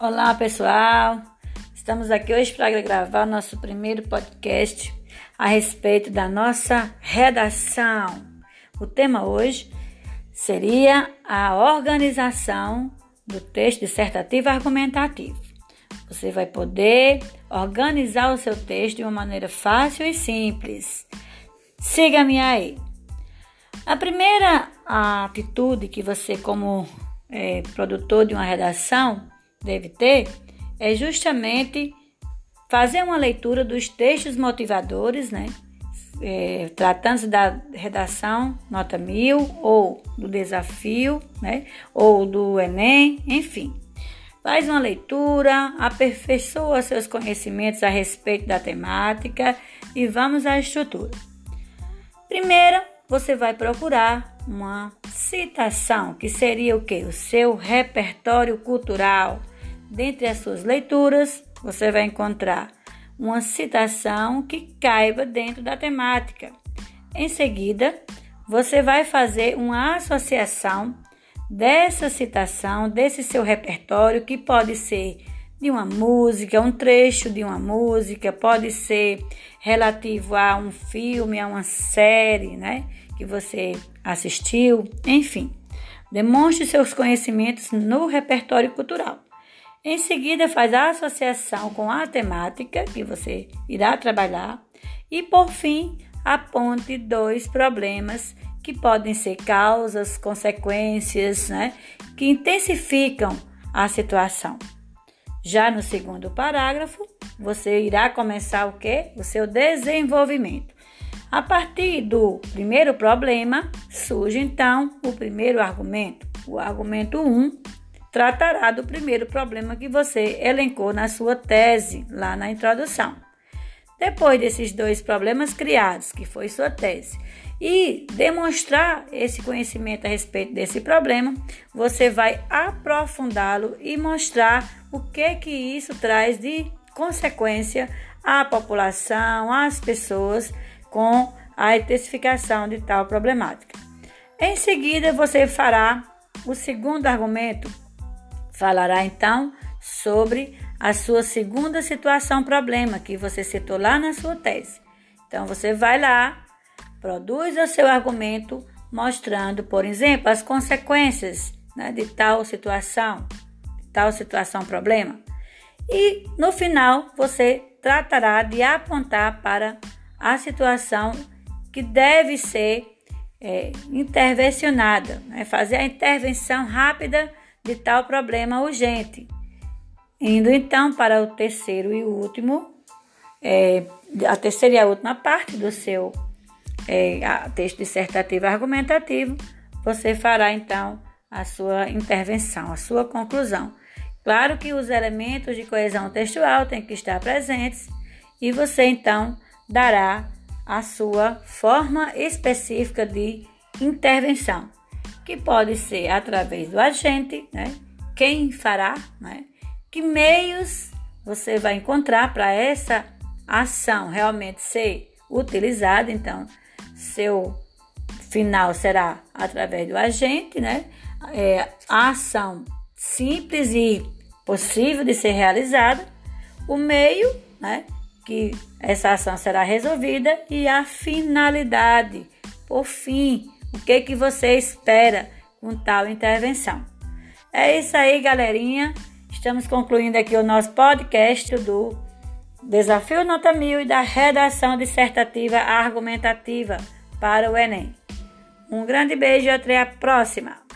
Olá, pessoal. Estamos aqui hoje para gravar nosso primeiro podcast a respeito da nossa redação. O tema hoje seria a organização do texto dissertativo argumentativo. Você vai poder organizar o seu texto de uma maneira fácil e simples. Siga-me aí. A primeira atitude que você, como é, produtor de uma redação, deve ter é justamente fazer uma leitura dos textos motivadores, né? É, Tratando-se da redação nota mil ou do desafio, né? Ou do Enem, enfim. Faz uma leitura, aperfeiçoa seus conhecimentos a respeito da temática e vamos à estrutura. Primeiro, você vai procurar uma citação, que seria o que? O seu repertório cultural. Dentre as suas leituras, você vai encontrar uma citação que caiba dentro da temática. Em seguida, você vai fazer uma associação dessa citação, desse seu repertório, que pode ser de uma música, um trecho de uma música, pode ser relativo a um filme, a uma série, né? Que você assistiu, enfim. Demonstre seus conhecimentos no repertório cultural. Em seguida, faz a associação com a temática que você irá trabalhar e, por fim, aponte dois problemas que podem ser causas, consequências, né, que intensificam a situação. Já no segundo parágrafo, você irá começar o que? O seu desenvolvimento. A partir do primeiro problema, surge então o primeiro argumento. O argumento 1 um, tratará do primeiro problema que você elencou na sua tese, lá na introdução. Depois desses dois problemas criados, que foi sua tese, e demonstrar esse conhecimento a respeito desse problema, você vai aprofundá-lo e mostrar o que que isso traz de consequência à população, às pessoas com a intensificação de tal problemática. Em seguida, você fará o segundo argumento. Falará então sobre a sua segunda situação problema que você citou lá na sua tese. Então você vai lá, produz o seu argumento mostrando, por exemplo, as consequências né, de tal situação, de tal situação problema. E no final você tratará de apontar para a situação que deve ser é, intervencionada, né? fazer a intervenção rápida de tal problema urgente. Indo então para o terceiro e último, é, a terceira e a última parte do seu é, texto dissertativo argumentativo, você fará então a sua intervenção, a sua conclusão. Claro que os elementos de coesão textual têm que estar presentes e você então dará a sua forma específica de intervenção, que pode ser através do agente, né? Quem fará, né? Que meios você vai encontrar para essa ação realmente ser utilizada? Então, seu final será através do agente, né? É, a ação simples e possível de ser realizada, o meio, né? Que essa ação será resolvida e a finalidade. Por fim, o que que você espera com tal intervenção? É isso aí, galerinha. Estamos concluindo aqui o nosso podcast do Desafio Nota Mil e da redação dissertativa argumentativa para o Enem. Um grande beijo e até a próxima!